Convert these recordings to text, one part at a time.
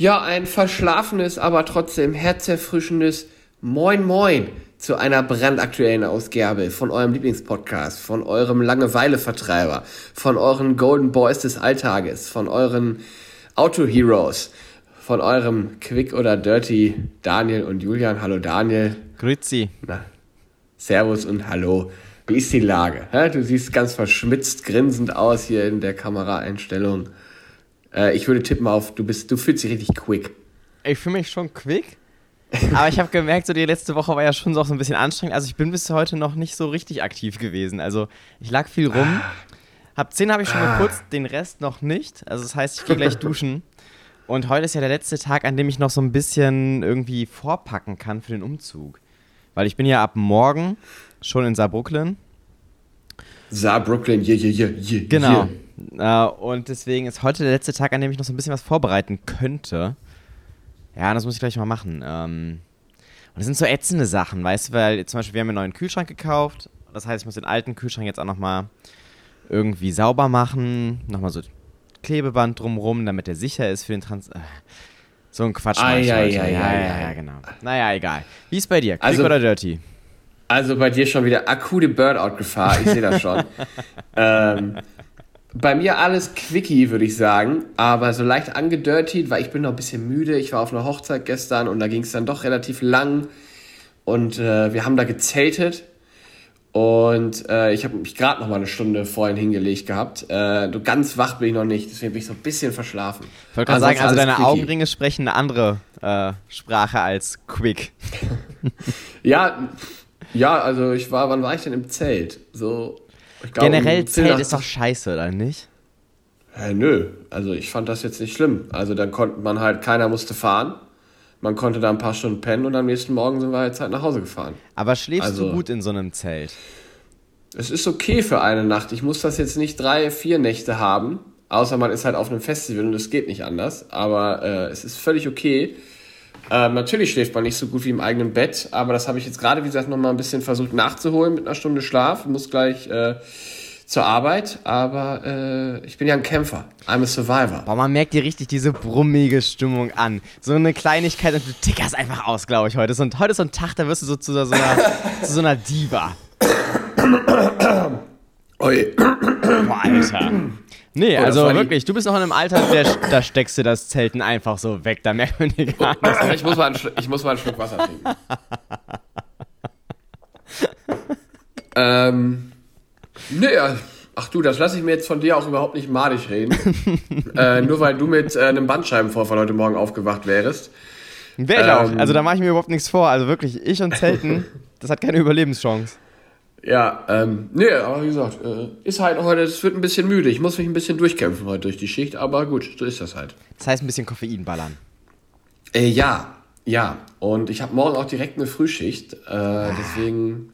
Ja, ein verschlafenes, aber trotzdem herzerfrischendes Moin Moin zu einer brandaktuellen Ausgabe von eurem Lieblingspodcast, von eurem Langeweilevertreiber, von euren Golden Boys des Alltages, von euren Auto Heroes, von eurem Quick oder Dirty Daniel und Julian. Hallo Daniel. Grüezi. Na, servus und hallo. Wie ist die Lage? Du siehst ganz verschmitzt, grinsend aus hier in der Kameraeinstellung. Äh, ich würde tippen auf, du bist, du fühlst dich richtig quick. Ich fühle mich schon quick. Aber ich habe gemerkt, so die letzte Woche war ja schon so, auch so ein bisschen anstrengend. Also ich bin bis heute noch nicht so richtig aktiv gewesen. Also ich lag viel rum. Hab 10 habe ich schon geputzt, den Rest noch nicht. Also das heißt, ich gehe gleich duschen. Und heute ist ja der letzte Tag, an dem ich noch so ein bisschen irgendwie vorpacken kann für den Umzug. Weil ich bin ja ab morgen schon in Saarbrücken. Saarbrücken, yeah, yeah, yeah, yeah. Genau. Äh, und deswegen ist heute der letzte Tag, an dem ich noch so ein bisschen was vorbereiten könnte. Ja, das muss ich gleich mal machen. Ähm, und das sind so ätzende Sachen, weißt du, weil zum Beispiel wir haben einen neuen Kühlschrank gekauft. Das heißt, ich muss den alten Kühlschrank jetzt auch nochmal irgendwie sauber machen. Nochmal so Klebeband drumrum, damit er sicher ist für den Trans. Äh, so ein Quatsch. Ah, ja, ja, ja, ja, ja, genau. Naja, egal. Wie ist bei dir? Quick Also- oder Dirty? Also bei dir schon wieder akute Burnout-Gefahr, ich sehe das schon. ähm, bei mir alles quickie, würde ich sagen, aber so leicht angedirtied, weil ich bin noch ein bisschen müde. Ich war auf einer Hochzeit gestern und da ging es dann doch relativ lang und äh, wir haben da gezeltet und äh, ich habe mich gerade noch mal eine Stunde vorhin hingelegt gehabt. Äh, du ganz wach bin ich noch nicht, deswegen bin ich so ein bisschen verschlafen. Ich wollte gerade sagen, also deine quickie. Augenringe sprechen eine andere äh, Sprache als quick. Ja, ja, also ich war, wann war ich denn im Zelt? So, ich glaub, Generell Zelt ist doch scheiße, oder nicht? Hä, nö, also ich fand das jetzt nicht schlimm. Also dann konnte man halt, keiner musste fahren. Man konnte da ein paar Stunden pennen und am nächsten Morgen sind wir jetzt halt nach Hause gefahren. Aber schläfst Also- du gut in so einem Zelt? Es ist okay für eine Nacht. Ich muss das jetzt nicht drei, vier Nächte haben. Außer man ist halt auf einem Festival und es geht nicht anders. Aber äh, es ist völlig okay. Ähm, natürlich schläft man nicht so gut wie im eigenen Bett, aber das habe ich jetzt gerade, wie gesagt, noch mal ein bisschen versucht nachzuholen mit einer Stunde Schlaf. Ich muss gleich äh, zur Arbeit, aber äh, ich bin ja ein Kämpfer. I'm a survivor. Boah, man merkt dir richtig diese brummige Stimmung an. So eine Kleinigkeit und du tickerst einfach aus, glaube ich, heute. So ein, heute ist so ein Tag, da wirst du so zu so einer, zu so einer Diva. Oi. Boah, Alter. Nee, das also wirklich, du bist noch in einem Alter, der, da steckst du das Zelten einfach so weg. Da merkt man dir gar nichts. Ich muss, mal einen, Schlu- ich muss mal einen Schluck Wasser trinken. ähm, nee, ja. ach du, das lasse ich mir jetzt von dir auch überhaupt nicht madig reden. äh, nur weil du mit äh, einem Bandscheibenvorfall heute Morgen aufgewacht wärst. Wär ich auch. Ähm. Also da mache ich mir überhaupt nichts vor. Also wirklich, ich und Zelten, das hat keine Überlebenschance. Ja, ähm, nee, aber wie gesagt, äh, ist halt heute, es wird ein bisschen müde. Ich muss mich ein bisschen durchkämpfen heute durch die Schicht, aber gut, so ist das halt. Das heißt, ein bisschen Koffein ballern. Äh, ja, ja. Und ich habe morgen auch direkt eine Frühschicht. Äh, deswegen.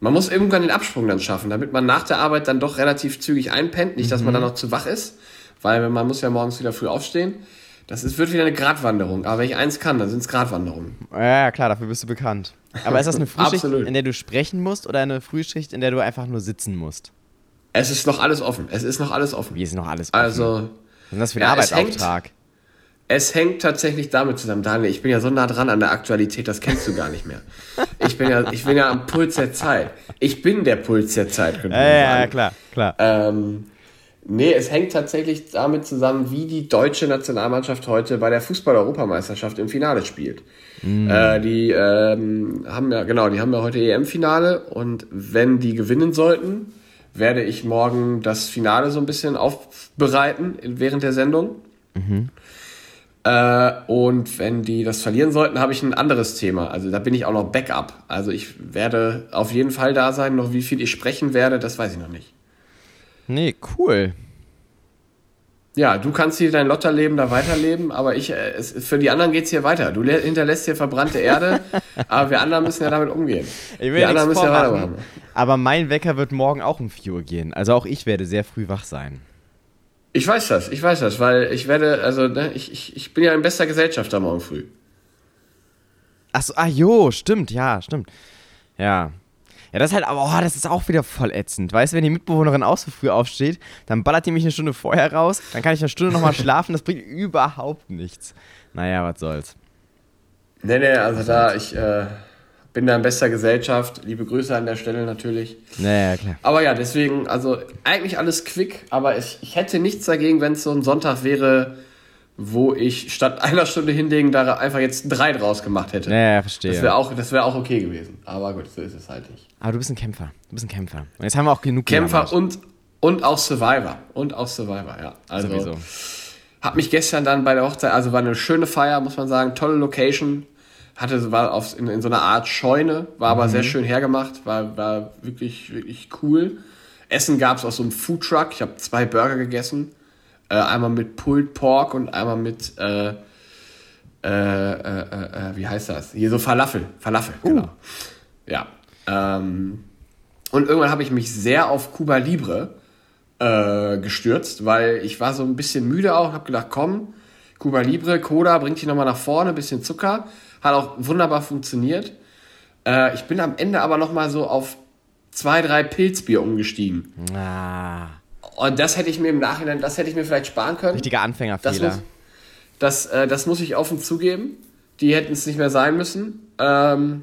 Man muss irgendwann den Absprung dann schaffen, damit man nach der Arbeit dann doch relativ zügig einpennt. Nicht, dass man dann noch zu wach ist, weil man muss ja morgens wieder früh aufstehen. Das ist, wird wieder eine Gratwanderung. Aber wenn ich eins kann, dann sind es Gratwanderungen. Ja, klar, dafür bist du bekannt. Aber ist das eine Frühschicht, in der du sprechen musst oder eine Frühschicht, in der du einfach nur sitzen musst? Es ist noch alles offen. Es ist noch alles offen. Wie ist noch alles offen? Also, Was ist das für ein Ja, es Arbeitsauftrag? Es hängt tatsächlich damit zusammen, Daniel. Ich bin ja so nah dran an der Aktualität, das kennst du gar nicht mehr. Ich bin ja, ich bin ja am Puls der Zeit. Ich bin der Puls der Zeit, könnte Ja, man ja, sagen. ja, klar, klar. Ähm, nee, es hängt tatsächlich damit zusammen, wie die deutsche Nationalmannschaft heute bei der Fußball-Europameisterschaft im Finale spielt. Äh, die ähm, haben ja, genau, die haben ja heute EM-Finale und wenn die gewinnen sollten, werde ich morgen das Finale so ein bisschen aufbereiten während der Sendung. Äh, und wenn die das verlieren sollten, habe ich ein anderes Thema. Also da bin ich auch noch Backup. Also ich werde auf jeden Fall da sein. Noch wie viel ich sprechen werde, das weiß ich noch nicht. Nee, cool. Ja, du kannst hier dein Lotterleben da weiterleben, aber ich, äh, es, für die anderen geht's hier weiter. Du lä- hinterlässt hier verbrannte Erde, aber wir anderen müssen ja damit umgehen. Ich will ja anderen müssen ja weitermachen. aber mein Wecker wird morgen auch um 4 Uhr gehen. Also auch ich werde sehr früh wach sein. Ich weiß das, ich weiß das, weil ich werde, also ne, ich, ich, ich bin ja in bester Gesellschaft da morgen früh. Achso, ah jo, stimmt, ja, stimmt. Ja. Ja, das ist halt, aber oh, das ist auch wieder voll ätzend. Weißt du, wenn die Mitbewohnerin auch so früh aufsteht, dann ballert die mich eine Stunde vorher raus, dann kann ich eine Stunde nochmal schlafen, das bringt überhaupt nichts. Naja, was soll's. Nee, nee, also da, ich äh, bin da in bester Gesellschaft. Liebe Grüße an der Stelle natürlich. Naja, klar. Aber ja, deswegen, also eigentlich alles quick, aber ich, ich hätte nichts dagegen, wenn es so ein Sonntag wäre, wo ich statt einer Stunde hinlegen da einfach jetzt drei draus gemacht hätte. Naja, verstehe. Das wäre auch, das wär auch okay gewesen. Aber gut, so ist es halt nicht. Aber du bist ein Kämpfer. Du bist ein Kämpfer. Und jetzt haben wir auch genug Kämpfer gejammert. und, und auch Survivor. Und auch Survivor, ja. Also, Sowieso. Hab mich gestern dann bei der Hochzeit, also war eine schöne Feier, muss man sagen, tolle Location. Hatte, war auf, in, in so einer Art Scheune, war aber sehr schön hergemacht, war, war wirklich, wirklich cool. Essen gab es aus so einem Foodtruck. Ich habe zwei Burger gegessen. Äh, einmal mit Pulled Pork und einmal mit, äh, äh, äh, äh, wie heißt das? Hier so Falafel. Falafel, genau. Ja. Ähm, und irgendwann habe ich mich sehr auf Cuba Libre äh, gestürzt, weil ich war so ein bisschen müde auch, habe gedacht, komm, Cuba Libre, Cola, bringt dich nochmal nach vorne, bisschen Zucker. Hat auch wunderbar funktioniert. Äh, ich bin am Ende aber nochmal so auf zwei, drei Pilzbier umgestiegen. Ah, Und das hätte ich mir im Nachhinein, das hätte ich mir vielleicht sparen können. richtiger Das Anfängerfehler. muss, das, äh, das muss ich offen zugeben. Die hätten es nicht mehr sein müssen. Ähm,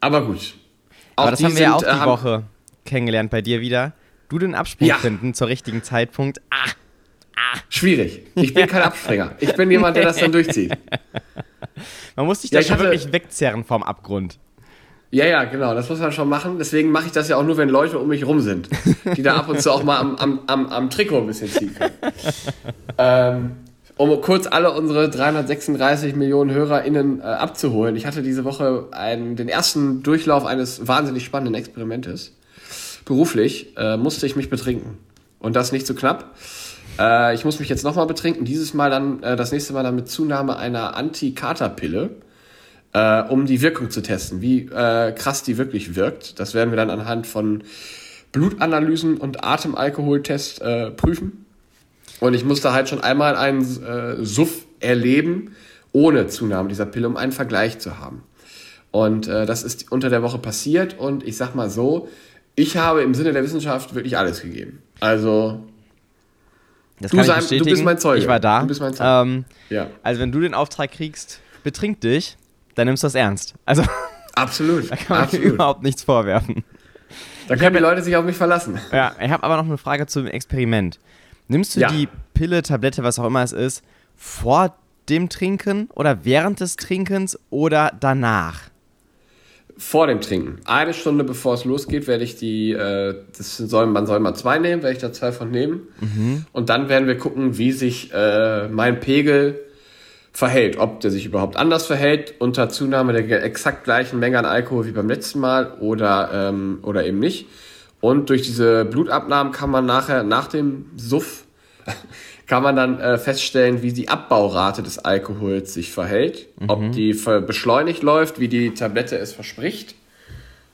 aber gut. Auch Aber das haben wir ja auch sind, die äh, Woche kennengelernt bei dir wieder. Du den Absprung Ja. finden zur richtigen Zeitpunkt. Ah, Schwierig. Ich bin kein Abspringer. Ich bin jemand, der das dann durchzieht. man muss dich Ja, da schon hatte- wirklich wegzerren vom Abgrund. Ja, ja, genau. Das muss man schon machen. Deswegen mache ich das ja auch nur, wenn Leute um mich rum sind, die da ab und zu auch mal am, am, am, am Trikot ein bisschen ziehen können. ähm, um kurz alle unsere 336 Millionen HörerInnen äh, abzuholen. Ich hatte diese Woche einen, den ersten Durchlauf eines wahnsinnig spannenden Experimentes. Beruflich äh, musste ich mich betrinken. Und das nicht zu knapp. Äh, ich muss mich jetzt nochmal betrinken. Dieses Mal dann, äh, das nächste Mal dann mit Zunahme einer Anti-Kater-Pille äh, um die Wirkung zu testen, wie äh, krass die wirklich wirkt. Das werden wir dann anhand von Blutanalysen und Atemalkoholtest äh, prüfen. Und ich musste halt schon einmal einen äh, Suff erleben, ohne Zunahme dieser Pille, um einen Vergleich zu haben. Und äh, das ist unter der Woche passiert und ich sag mal so, ich habe im Sinne der Wissenschaft wirklich alles gegeben. Also, Das Du kann ich sei- du bist mein Zeuge. Ich war da. Du bist mein Zeuge. Ähm, ja, also wenn du den Auftrag kriegst, betrink dich, dann nimmst du das ernst. Also absolut. da kann man dir absolut. überhaupt nichts vorwerfen. Da können die Leute sich auf mich verlassen. Ja, ich habe aber noch eine Frage zum Experiment. Nimmst du Ja. die Pille, Tablette, was auch immer es ist, vor dem Trinken oder während des Trinkens oder danach? Vor dem Trinken. Eine Stunde bevor es losgeht, werde ich die, äh, das soll, man soll mal zwei nehmen, werde ich da zwei von nehmen. Und dann werden wir gucken, wie sich äh, mein Pegel verhält. Ob der sich überhaupt anders verhält unter Zunahme der exakt gleichen Menge an Alkohol wie beim letzten Mal oder, ähm, oder eben nicht. Und durch diese Blutabnahmen kann man nachher, nach dem Suff, kann man dann äh, feststellen, wie die Abbaurate des Alkohols sich verhält. Ob die beschleunigt läuft, wie die Tablette es verspricht.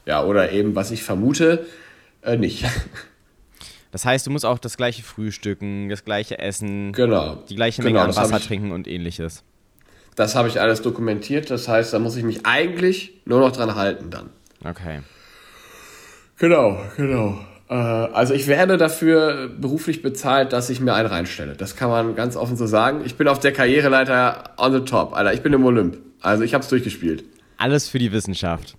Ja, oder eben, was ich vermute, äh, nicht. Das heißt, du musst auch das gleiche frühstücken, das gleiche essen, genau. die gleiche Genau, Menge an das hab Wasser trinken und ähnliches. Das habe ich alles dokumentiert. Das heißt, da muss ich mich eigentlich nur noch dran halten dann. Okay. Genau, genau. Äh, also ich werde dafür beruflich bezahlt, dass ich mir einen reinstelle. Das kann man ganz offen so sagen. Ich bin auf der Karriereleiter on the top, Alter. Ich bin im Olymp. Also ich habe es durchgespielt. Alles für die Wissenschaft.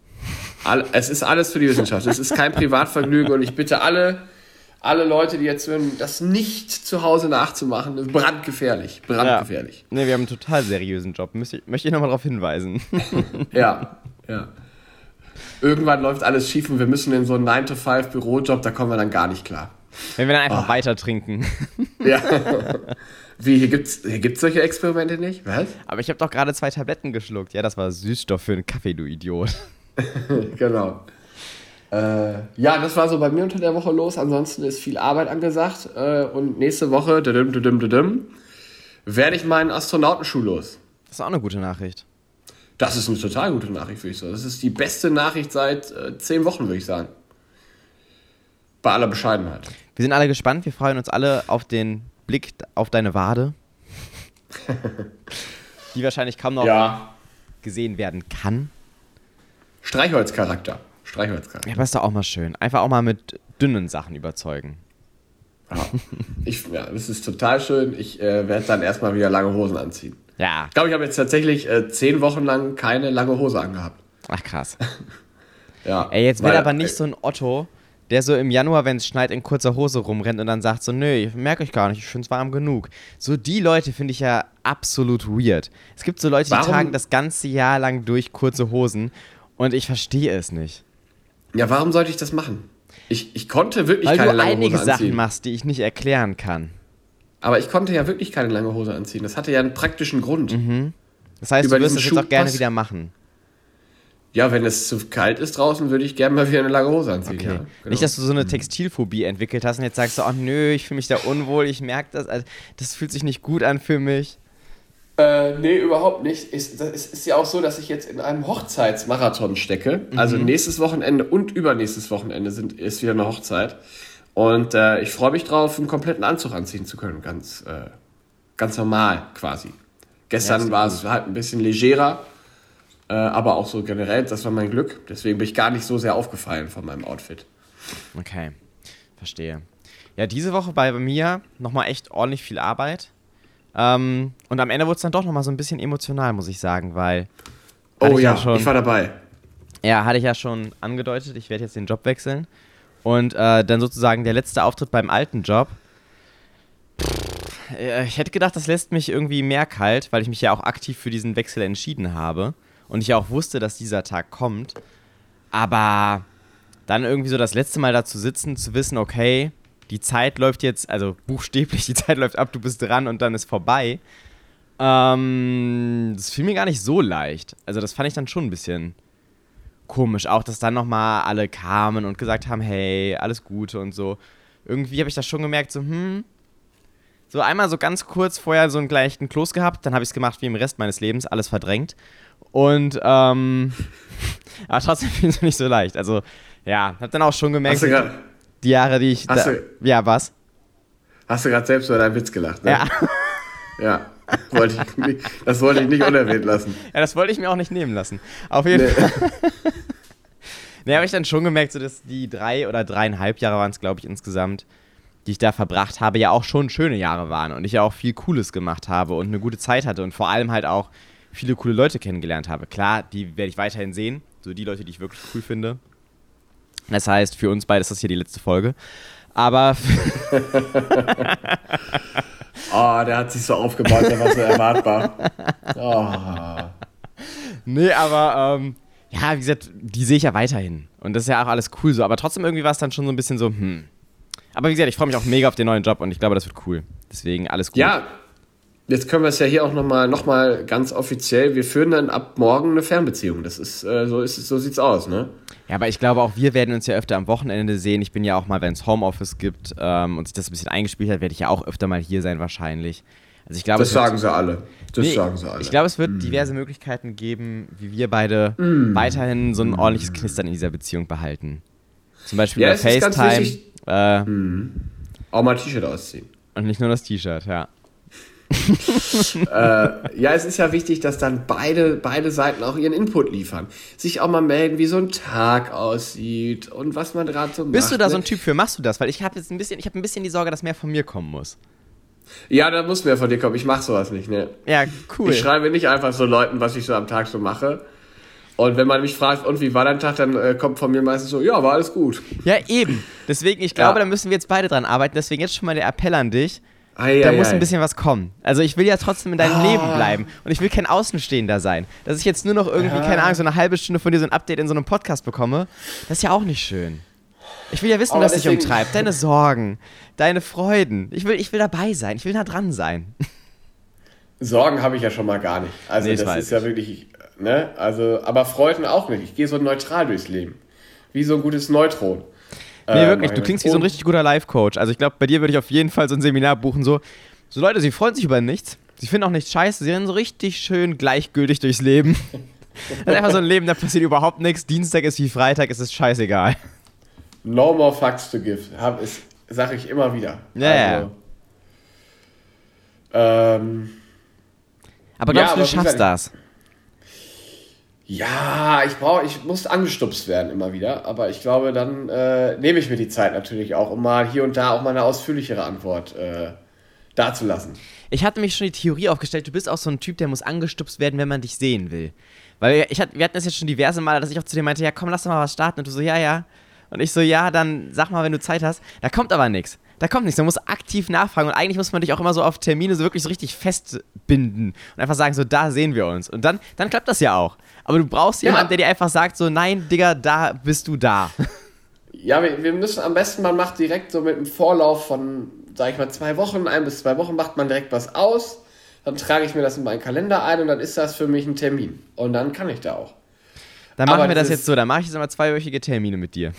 All, es ist alles für die Wissenschaft. Es ist kein Privatvergnügen und ich bitte alle, alle Leute, die jetzt hören, das nicht zu Hause nachzumachen. Brandgefährlich. Brandgefährlich. Ne, wir haben einen total seriösen Job. Möchte ich, möchte ich nochmal darauf hinweisen. Ja, ja. Irgendwann läuft alles schief und wir müssen in so einen 9-to-5-Bürojob, da kommen wir dann gar nicht klar. Wenn wir dann einfach weiter trinken. Ja. Wie, hier gibt's, hier gibt's solche Experimente nicht? Was? Aber ich habe doch gerade zwei Tabletten geschluckt. Ja, das war Süßstoff für einen Kaffee, du Idiot. Genau. Äh, ja, das war so bei mir unter der Woche los. Ansonsten ist viel Arbeit angesagt. Äh, und nächste Woche düdüm, düdüm, düdüm, werde ich meinen Astronautenschuh los. Das ist auch eine gute Nachricht. Das ist eine total gute Nachricht, würde ich sagen. Das ist die beste Nachricht seit äh, zehn Wochen, würde ich sagen. Bei aller Bescheidenheit. Wir sind alle gespannt. Wir freuen uns alle auf den Blick auf deine Wade. die wahrscheinlich kaum noch Ja. gesehen werden kann. Streichholzcharakter. Streichholzkarten. Ja, aber ist doch auch mal schön. Einfach auch mal mit dünnen Sachen überzeugen. Ja. Ich, ja, das ist total schön. Ich äh, werde dann erstmal wieder lange Hosen anziehen. Ja. Ich glaube, ich habe jetzt tatsächlich äh, zehn Wochen lang keine lange Hose angehabt. Ach krass. Ja, Ey, jetzt weil, wird aber nicht äh, so ein Otto, der so im Januar, wenn es schneit, in kurzer Hose rumrennt und dann sagt so, nö, ich merke ich gar nicht, ich finde es warm genug. So die Leute finde ich ja absolut weird. Es gibt so Leute, die Warum- tragen das ganze Jahr lang durch kurze Hosen und ich verstehe es nicht. Ja, warum sollte ich das machen? Ich, ich konnte wirklich Weil keine du lange einige Hose Sachen anziehen. machst, die ich nicht erklären kann. Aber ich konnte ja wirklich keine lange Hose anziehen. Das hatte ja einen praktischen Grund. Das heißt, Über du wirst das jetzt auch gerne wieder machen. Ja, wenn es zu kalt ist draußen, würde ich gerne mal wieder eine lange Hose anziehen. Okay. Ja, genau. Nicht, dass du so eine Textilphobie entwickelt hast und jetzt sagst du, oh nö, ich fühle mich da unwohl, ich merke das, also, das fühlt sich nicht gut an für mich. Äh, nee, überhaupt nicht. Ist, das ist, ist ja auch so, dass ich jetzt in einem Hochzeitsmarathon stecke. Also nächstes Wochenende und übernächstes Wochenende sind, ist wieder eine Hochzeit. Und äh, ich freue mich drauf, einen kompletten Anzug anziehen zu können. Ganz, äh, ganz normal quasi. Gestern Ja, war es halt ein bisschen legerer. Äh, aber auch so generell, das war mein Glück. Deswegen bin ich gar nicht so sehr aufgefallen von meinem Outfit. Okay, verstehe. Ja, diese Woche bei mir nochmal echt ordentlich viel Arbeit. Ähm, und am Ende wurde es dann doch nochmal so ein bisschen emotional, muss ich sagen, weil. Oh ich ja, schon, ich war dabei. Ja, hatte ich ja schon angedeutet, ich werde jetzt den Job wechseln. Und äh, dann sozusagen der letzte Auftritt beim alten Job. Äh, Ich hätte gedacht, das lässt mich irgendwie mehr kalt, weil ich mich ja auch aktiv für diesen Wechsel entschieden habe. Und ich ja auch wusste, dass dieser Tag kommt. Aber dann irgendwie so das letzte Mal da zu sitzen, zu wissen, okay, die Zeit läuft jetzt, also buchstäblich, die Zeit läuft ab, du bist dran und dann ist vorbei. Ähm, das fiel mir gar nicht so leicht. Also das fand ich dann schon ein bisschen komisch. Auch, dass dann nochmal alle kamen und gesagt haben, hey, alles Gute und so. Irgendwie habe ich das schon gemerkt, so, hm. So einmal so ganz kurz vorher so einen gleichen Kloß gehabt, dann habe ich es gemacht wie im Rest meines Lebens, alles verdrängt. Und, ähm, aber trotzdem fiel es mir nicht so leicht. Also, ja, habe dann auch schon gemerkt, Hast du die Jahre, die ich. Hast Da, du- ja, was? hast du gerade selbst über deinen Witz gelacht, ne? Ja. Ja. Wollte ich nicht, das wollte ich nicht unerwähnt lassen. Ja, das wollte ich mir auch nicht nehmen lassen. Auf jeden Nee. Fall. Ne, habe ich dann schon gemerkt, so dass die drei oder dreieinhalb Jahre waren es, glaube ich, insgesamt, die ich da verbracht habe, ja auch schon schöne Jahre waren und ich ja auch viel Cooles gemacht habe und eine gute Zeit hatte und vor allem halt auch viele coole Leute kennengelernt habe. Klar, die werde ich weiterhin sehen, so die Leute, die ich wirklich cool finde. Das heißt, für uns beide ist das hier die letzte Folge. Aber Oh, der hat sich so aufgebaut, der war so erwartbar. Oh. Nee, aber ähm, ja, wie gesagt, die sehe ich ja weiterhin. Und das ist ja auch alles cool so. Aber trotzdem irgendwie war es dann schon so ein bisschen so, hm. Aber wie gesagt, ich freue mich auch mega auf den neuen Job und ich glaube, das wird cool. Deswegen alles gut. Ja, jetzt können wir es ja hier auch nochmal noch mal ganz offiziell. Wir führen dann ab morgen eine Fernbeziehung. Das ist, äh, so ist es, so sieht's aus, ne? Ja, aber ich glaube auch, wir werden uns ja öfter am Wochenende sehen. Ich bin ja auch mal, wenn es Homeoffice gibt ähm, und sich das ein bisschen eingespielt hat, werde ich ja auch öfter mal hier sein wahrscheinlich. Also ich glaube, Das es wird- sagen sie alle. Das Nee, sagen sie alle. Ich glaube, es wird diverse Möglichkeiten geben, wie wir beide weiterhin so ein ordentliches Knistern in dieser Beziehung behalten. Zum Beispiel Ja, ganz FaceTime äh, auch mal ein T-Shirt ausziehen. und nicht nur das T-Shirt, ja. Ja, es ist ja wichtig, dass dann beide, beide Seiten auch ihren Input liefern. Sich auch mal melden, wie so ein Tag aussieht und was man gerade so macht. Bist du da so ne? ein Typ für? Machst du das? Weil ich habe jetzt ein bisschen, ich habe ein bisschen die Sorge, dass mehr von mir kommen muss. Ja, da muss mehr von dir kommen. Ich mach sowas nicht, ne? Ja, cool. Ich schreibe nicht einfach so Leuten, was ich so am Tag so mache. Und wenn man mich fragt, und wie war dein Tag, dann äh, kommt von mir meistens so, ja, war alles gut. Ja, eben. Deswegen, ich glaube, Ja. da müssen wir jetzt beide dran arbeiten. Deswegen jetzt schon mal der Appell an dich. Ei, Da ei, muss ei. ein bisschen was kommen. Also ich will ja trotzdem in deinem Ah. Leben bleiben. Und ich will kein Außenstehender sein. Dass ich jetzt nur noch irgendwie, Ja. keine Ahnung, so eine halbe Stunde von dir so ein Update in so einem Podcast bekomme, das ist ja auch nicht schön. Ich will ja wissen, Aber was dich umtreibt. Deine Sorgen, deine Freuden. Ich will, ich will dabei sein. Ich will nah dran sein. Sorgen habe ich ja schon mal gar nicht. Also Nee, das das ist ja wirklich, ne? Also, aber Freuden auch nicht. Ich gehe so neutral durchs Leben. Wie so ein gutes Neutron. Nee, Ähm, wirklich. Du klingst wie so ein richtig guter Life-Coach. Also ich glaube, bei dir würde ich auf jeden Fall so ein Seminar buchen. So, so Leute, sie freuen sich über nichts. Sie finden auch nichts scheiße. Sie rennen so richtig schön gleichgültig durchs Leben. Das ist einfach so ein Leben, da passiert überhaupt nichts. Dienstag ist wie Freitag, es ist scheißegal. No more facts to give. Hab, ist, sag ich immer wieder. Ja, ja. Ähm, Aber Ja, glaubst du, aber du schaffst das? Ja, ich brauche, ich muss angestupst werden immer wieder, aber ich glaube, dann äh, nehme ich mir die Zeit natürlich auch, um mal hier und da auch mal eine ausführlichere Antwort äh, dazulassen. Ich hatte mich schon die Theorie aufgestellt, du bist auch so ein Typ, der muss angestupst werden, wenn man dich sehen will. Weil ich hat, wir hatten das jetzt schon diverse Male, dass ich auch zu dir meinte, ja komm, lass doch mal was starten. Und du so, ja, ja. Und ich so, ja, dann sag mal, wenn du Zeit hast. Da kommt aber nichts. Da kommt nichts. Man muss aktiv nachfragen. Und eigentlich muss man dich auch immer so auf Termine so wirklich so richtig festbinden. Und einfach sagen, so, da sehen wir uns. Und dann, dann klappt das ja auch. Aber du brauchst ja. jemanden, der dir einfach sagt, so, nein, Digga, da bist du da. Ja, wir, wir müssen am besten, man macht direkt so mit einem Vorlauf von, sag ich mal, zwei Wochen, ein bis zwei Wochen, macht man direkt was aus. Dann trage ich mir das in meinen Kalender ein und dann ist das für mich ein Termin. Und dann kann ich da auch. Dann machen wir das jetzt so, dann mache ich jetzt immer zweiwöchige Termine mit dir.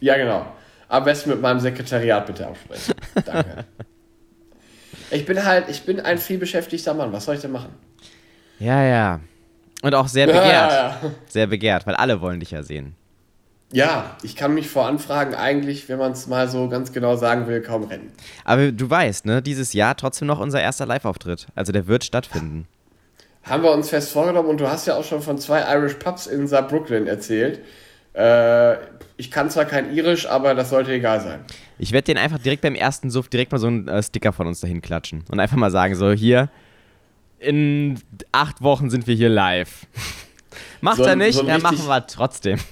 Ja, genau. Am besten mit meinem Sekretariat bitte absprechen. Danke. ich bin halt, ich bin ein vielbeschäftigter Mann. Was soll ich denn machen? Ja, ja. Und auch sehr begehrt. Ja, ja. Sehr begehrt, weil alle wollen dich ja sehen. Ja, ich kann mich vor Anfragen eigentlich, wenn man es mal so ganz genau sagen will, kaum rennen. Aber du weißt, ne, dieses Jahr trotzdem noch unser erster Live-Auftritt. Also der wird stattfinden. Haben wir uns fest vorgenommen und du hast ja auch schon von zwei Irish Pubs in Saarbrücken erzählt. Äh, ich kann zwar kein Irisch, aber das sollte egal sein. Ich werde den einfach direkt beim ersten Suff direkt mal so einen äh, Sticker von uns dahin klatschen und einfach mal sagen, so hier, in acht Wochen sind wir hier live. Macht so er nicht, so dann machen wir trotzdem.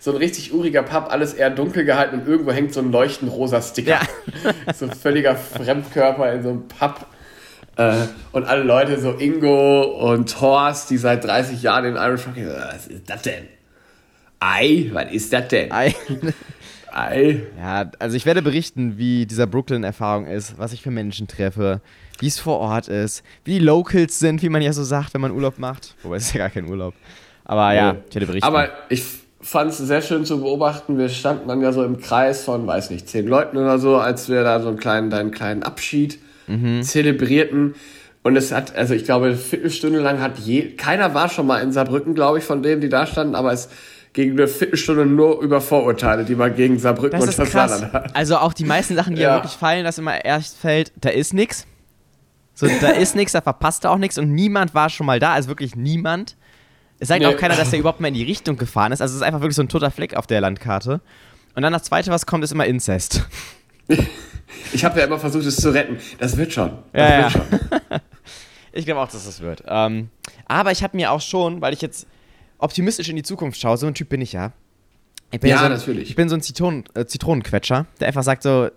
So ein richtig uriger Pub, alles eher dunkel gehalten und irgendwo hängt so ein leuchtend rosa Sticker. Ja. so ein völliger Fremdkörper in so einem Pub. Äh, und alle Leute, so Ingo und Horst, die seit 30 Jahren in Irish Rock, was ist das denn? Ei, was ist das denn? Ei. Ei. Ja, also ich werde berichten, wie dieser Brooklyn-Erfahrung ist, was ich für Menschen treffe, wie es vor Ort ist, wie die Locals sind, wie man ja so sagt, wenn man Urlaub macht. Wobei es ist ja gar kein Urlaub. Aber ja, ich werde berichten. Aber ich fand es sehr schön zu beobachten. Wir standen dann ja so im Kreis von, weiß nicht, zehn Leuten oder so, als wir da so einen kleinen, deinen kleinen Abschied mhm. zelebrierten. Und es hat, also ich glaube, eine Viertelstunde lang hat je, keiner war schon mal in Saarbrücken, glaube ich, von denen, die da standen, aber es gegen eine Viertelstunde nur über Vorurteile, die man gegen Saarbrücken das und Saarland hat. Also auch die meisten Sachen, die ja. wirklich fallen, dass immer erst fällt, da ist nichts. So, da ist nichts, da verpasst er auch nichts und niemand war schon mal da, also wirklich niemand. Es sagt nee. auch keiner, dass er überhaupt mal in die Richtung gefahren ist. Also es ist einfach wirklich so ein toter Fleck auf der Landkarte. Und dann das zweite, was kommt, ist immer Inzest. Ich habe ja immer versucht, es zu retten. Das wird schon. Das ja, wird ja. schon. ich glaube auch, dass das wird. Ähm, aber ich habe mir auch schon, weil ich jetzt optimistisch in die Zukunft schaue, so ein Typ bin ich ja. Ich bin ja, so ein, natürlich. Ich bin so ein Zitronen, äh, Zitronenquetscher, der einfach sagt so,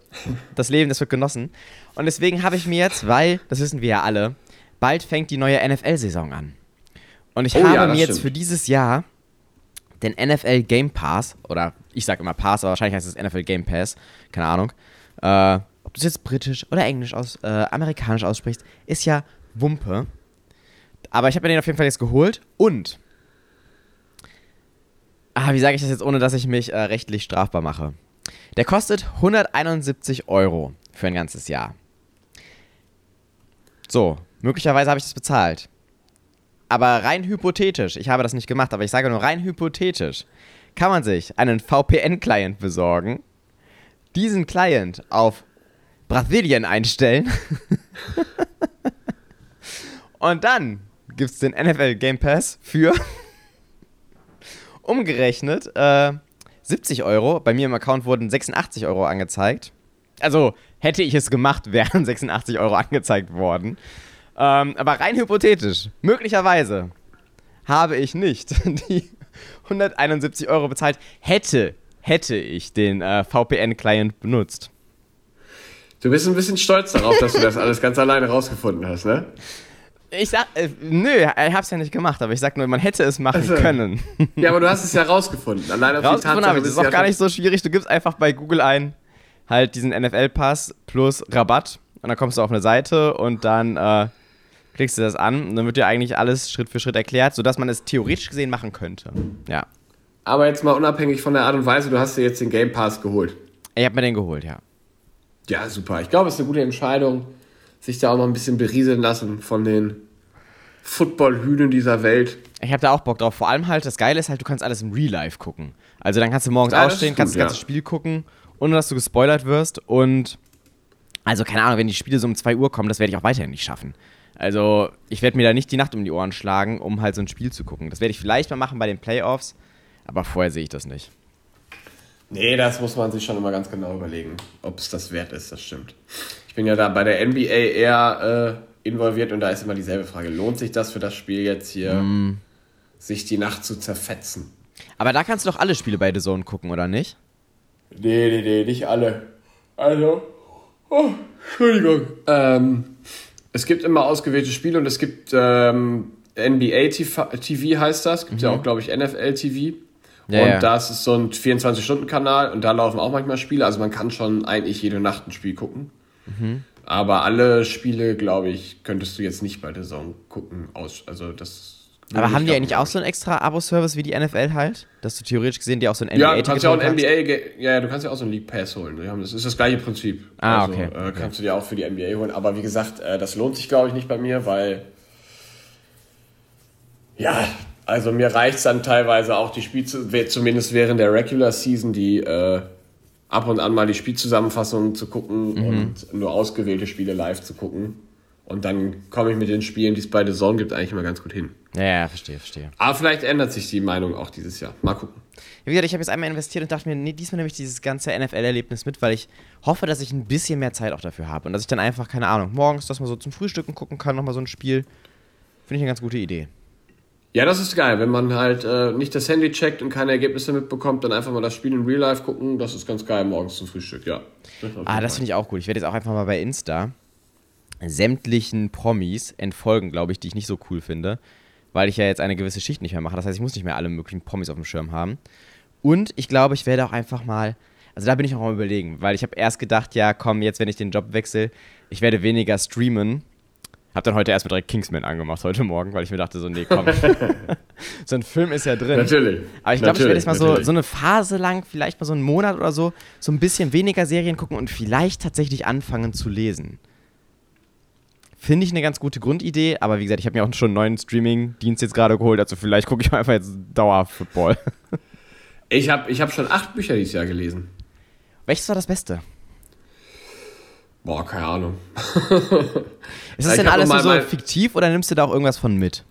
das Leben, das wird genossen. Und deswegen habe ich mir jetzt, weil, das wissen wir ja alle, bald fängt die neue NFL-Saison an. Und ich oh, habe ja, mir jetzt für dieses Jahr den NFL Game Pass, oder ich sage immer Pass, aber wahrscheinlich heißt es NFL Game Pass, keine Ahnung. Äh, ob du es jetzt britisch oder englisch aus, äh, amerikanisch aussprichst, ist ja Wumpe. Aber ich habe mir den auf jeden Fall jetzt geholt und ah, wie sage ich das jetzt, ohne dass ich mich äh, rechtlich strafbar mache? Der kostet 171 Euro für ein ganzes Jahr. So, möglicherweise habe ich das bezahlt. Aber rein hypothetisch, ich habe das nicht gemacht, aber ich sage nur rein hypothetisch, kann man sich einen VPN-Client besorgen, diesen Client auf Brasilien einstellen und dann gibt es den NFL Game Pass für umgerechnet äh, 70 Euro. Bei mir im Account wurden 86 Euro angezeigt. Also hätte ich es gemacht, wären 86 Euro angezeigt worden. Ähm, aber rein hypothetisch, möglicherweise habe ich nicht die 171 Euro bezahlt, hätte, hätte ich den äh, VPN-Client benutzt. Du bist ein bisschen stolz darauf, dass du das alles ganz alleine rausgefunden hast, ne? Ich sag, äh, nö, ich hab's ja nicht gemacht, aber ich sag nur, man hätte es machen also, können. Ja, aber du hast es ja rausgefunden. Allein auf rausgefunden habe ich, das ist auch gar nicht so schwierig. Du gibst einfach bei Google ein, halt diesen NFL-Pass plus Rabatt und dann kommst du auf eine Seite und dann äh, klickst du das an und dann wird dir eigentlich alles Schritt für Schritt erklärt, sodass man es theoretisch gesehen machen könnte. Ja. Aber jetzt mal unabhängig von der Art und Weise, du hast dir jetzt den Game Pass geholt. Ich habe mir den geholt, ja. Ja, super. Ich glaube, es ist eine gute Entscheidung sich da auch mal ein bisschen berieseln lassen von den Football-Hühnen dieser Welt. Ich habe da auch Bock drauf. Vor allem halt, das Geile ist halt, du kannst alles im Real Life gucken. Also dann kannst du morgens ja, aufstehen, kannst das ganze ja. Spiel gucken, ohne dass du gespoilert wirst. Und also keine Ahnung, wenn die Spiele so um 2 Uhr kommen, das werde ich auch weiterhin nicht schaffen. Also, ich werde mir da nicht die Nacht um die Ohren schlagen, um halt so ein Spiel zu gucken. Das werde ich vielleicht mal machen bei den Playoffs, aber vorher sehe ich das nicht. Nee, das muss man sich schon immer ganz genau überlegen, ob es das wert ist, das stimmt. Ich bin ja da bei der NBA eher äh, involviert und da ist immer dieselbe Frage. Lohnt sich das für das Spiel jetzt hier, mm. sich die Nacht zu zerfetzen? Aber da kannst du doch alle Spiele bei The Zone gucken, oder nicht? Nee, nee, nee, nicht alle. Also, oh, Entschuldigung. Ähm, es gibt immer ausgewählte Spiele und es gibt ähm, NBA TV, TV heißt das. Es gibt mhm. ja auch, glaube ich, NFL TV. Ja, und ja. das ist so ein 24-Stunden-Kanal und da laufen auch manchmal Spiele. Also man kann schon eigentlich jede Nacht ein Spiel gucken. Mhm. Aber alle Spiele, glaube ich, könntest du jetzt nicht bei der Saison gucken. Aus, also das aber haben die eigentlich auch so einen extra Abo-Service wie die NFL halt? Dass du theoretisch gesehen dir auch so ein NBA Ja, du kannst ja auch ein NBA, ja, du kannst ja auch so ein League Pass holen. Das ist das gleiche Prinzip. Ah, also, okay. Äh, kannst okay. du dir auch für die NBA holen. Aber wie gesagt, äh, das lohnt sich, glaube ich, nicht bei mir, weil ja, also mir reicht es dann teilweise auch die Spiel, zumindest während der Regular Season, die äh, ab und an mal die Spielzusammenfassungen zu gucken mhm. und nur ausgewählte Spiele live zu gucken. Und dann komme ich mit den Spielen, die es bei The Zone gibt, eigentlich immer ganz gut hin. Ja, ja, verstehe, verstehe. Aber vielleicht ändert sich die Meinung auch dieses Jahr. Mal gucken. Wie gesagt, ich habe jetzt einmal investiert und dachte mir, nee, diesmal nehme ich dieses ganze NFL-Erlebnis mit, weil ich hoffe, dass ich ein bisschen mehr Zeit auch dafür habe. Und dass ich dann einfach, keine Ahnung, morgens das mal so zum Frühstücken gucken kann, nochmal so ein Spiel. Finde ich eine ganz gute Idee. Ja, das ist geil. Wenn man halt äh, nicht das Handy checkt und keine Ergebnisse mitbekommt, dann einfach mal das Spiel in Real Life gucken. Das ist ganz geil morgens zum Frühstück, ja. Das ah, das finde ich auch gut. Ich werde jetzt auch einfach mal bei Insta sämtlichen Promis entfolgen, glaube ich, die ich nicht so cool finde, weil ich ja jetzt eine gewisse Schicht nicht mehr mache. Das heißt, ich muss nicht mehr alle möglichen Promis auf dem Schirm haben. Und ich glaube, ich werde auch einfach mal, also da bin ich auch mal überlegen, weil ich habe erst gedacht, ja, komm, jetzt, wenn ich den Job wechsle, ich werde weniger streamen. Hab dann heute erstmal direkt Kingsman angemacht, heute Morgen, weil ich mir dachte, so, nee, komm. so ein Film ist ja drin. Natürlich. Aber ich glaube, ich werde jetzt mal so, so eine Phase lang, vielleicht mal so einen Monat oder so, so ein bisschen weniger Serien gucken und vielleicht tatsächlich anfangen zu lesen. Finde ich eine ganz gute Grundidee, aber wie gesagt, ich habe mir auch schon einen neuen Streaming-Dienst jetzt gerade geholt, also vielleicht gucke ich einfach jetzt Dauerfootball. ich habe ich hab schon acht Bücher dieses Jahr gelesen. Welches war das Beste? Boah, keine Ahnung. ist das denn alles so, so fiktiv oder nimmst du da auch irgendwas von mit?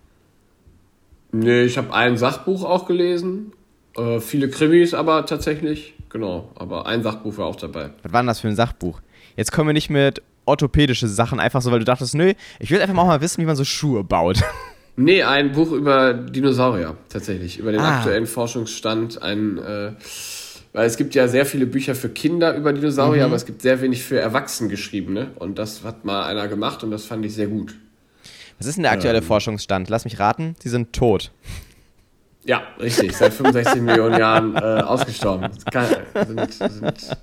Nee, ich habe ein Sachbuch auch gelesen. Äh, viele Krimis aber tatsächlich. Genau, aber ein Sachbuch war auch dabei. Was war denn das für ein Sachbuch? Jetzt kommen wir nicht mit orthopädische Sachen, einfach so, weil du dachtest, nö, ich will einfach mal wissen, wie man so Schuhe baut. Nee, ein Buch über Dinosaurier, tatsächlich. Über den ah. aktuellen Forschungsstand. Ein, äh, weil es gibt ja sehr viele Bücher für Kinder über Dinosaurier, mhm. aber es gibt sehr wenig für Erwachsene geschriebene. Und das hat mal einer gemacht und das fand ich sehr gut. Was ist denn der aktuelle ähm, Forschungsstand? Lass mich raten, sie sind tot. Ja, richtig. Seit 65 Millionen Jahren äh, ausgestorben. Kann, sind, sind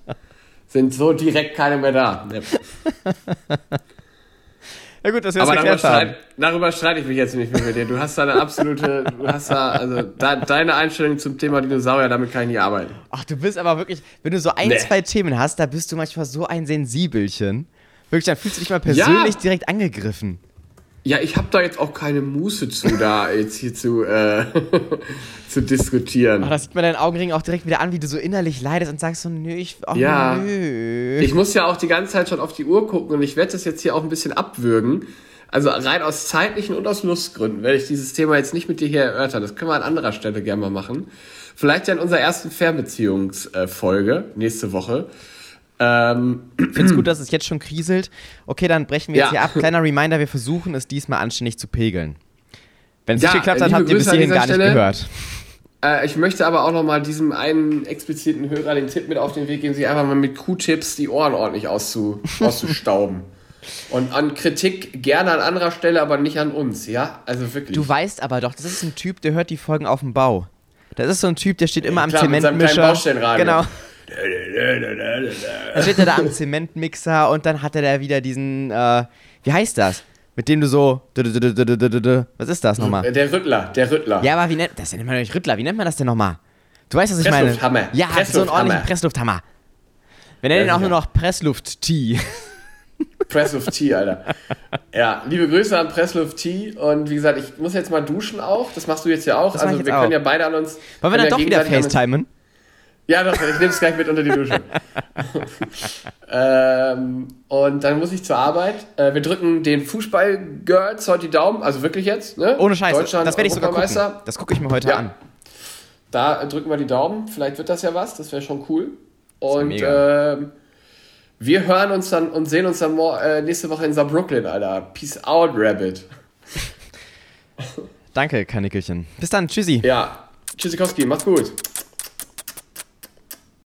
sind so direkt keine mehr da. Ja gut, dass wir Aber darüber, streit, darüber streite ich mich jetzt nicht mehr mit dir. Du hast da eine absolute, du hast da, also da, deine Einstellung zum Thema Dinosaurier, damit kann ich nicht arbeiten. Ach, du bist aber wirklich, wenn du so ein, nee. zwei Themen hast, da bist du manchmal so ein Sensibelchen. Wirklich, dann fühlst du dich mal persönlich ja. direkt angegriffen. Ja, ich habe da jetzt auch keine Muße zu, da jetzt hier zu, äh, zu diskutieren. Ach, das sieht man deinen Augenringen auch direkt wieder an, wie du so innerlich leidest und sagst so, nö, ich, oh, ja, nö. Ich muss ja auch die ganze Zeit schon auf die Uhr gucken und ich werde das jetzt hier auch ein bisschen abwürgen. Also rein aus zeitlichen und aus Lustgründen werde ich dieses Thema jetzt nicht mit dir hier erörtern. Das können wir an anderer Stelle gerne mal machen. Vielleicht ja in unserer ersten Fernbeziehungsfolge nächste Woche. Ähm, finde es gut, dass es jetzt schon kriselt. Okay, dann brechen wir ja. jetzt hier ab. Kleiner Reminder, wir versuchen es diesmal anständig zu pegeln. Wenn es ja, nicht geklappt hat, habt ihr bis hierhin gar Stelle. nicht gehört. Äh, ich möchte aber auch nochmal diesem einen expliziten Hörer den Tipp mit auf den Weg geben, sich einfach mal mit Q-Tips die Ohren ordentlich auszu auszustauben. Und an Kritik gerne an anderer Stelle, aber nicht an uns, ja? Also wirklich. Du weißt aber doch, das ist ein Typ, der hört die Folgen auf dem Bau. Das ist so ein Typ, der steht immer am Klar, Zementmischer. Genau. Dann steht er da am Zementmixer und dann hat er da wieder diesen, äh, wie heißt das? Mit dem du so. Was ist das nochmal? Der Rüttler, der Rüttler. Ja, aber wie nennt. Das nennt man nicht Rüttler, wie nennt man das denn nochmal? Du weißt, was ich meine. Presslufthammer. Ja, so einen ordentlichen Presslufthammer. Wir nennen ihn auch nur noch Pressluft-T. Pressluft-T, Alter. Ja, liebe Grüße an Pressluft-T. Und wie gesagt, ich muss jetzt mal duschen auch. Das machst du jetzt ja auch. Das also, wir auch. können ja beide an uns. Wollen wir dann doch wieder FaceTimen? Ja, doch, ich nehme es gleich mit unter die Dusche. ähm, und dann muss ich zur Arbeit. Äh, wir drücken den Fußball-Girls heute die Daumen, also wirklich jetzt. Ne? Ohne Scheiß, Deutschland, das werde ich sogar gucken. Das gucke ich mir heute Ja. an. Da drücken wir die Daumen. Vielleicht wird das ja was. Das wäre schon cool. Und ähm, wir hören uns dann und sehen uns dann äh, nächste Woche in Saarbrücken, Alter. Peace out, Rabbit. Danke, Kanickelchen. Bis dann, tschüssi. Ja. Tschüssikowski, macht's gut.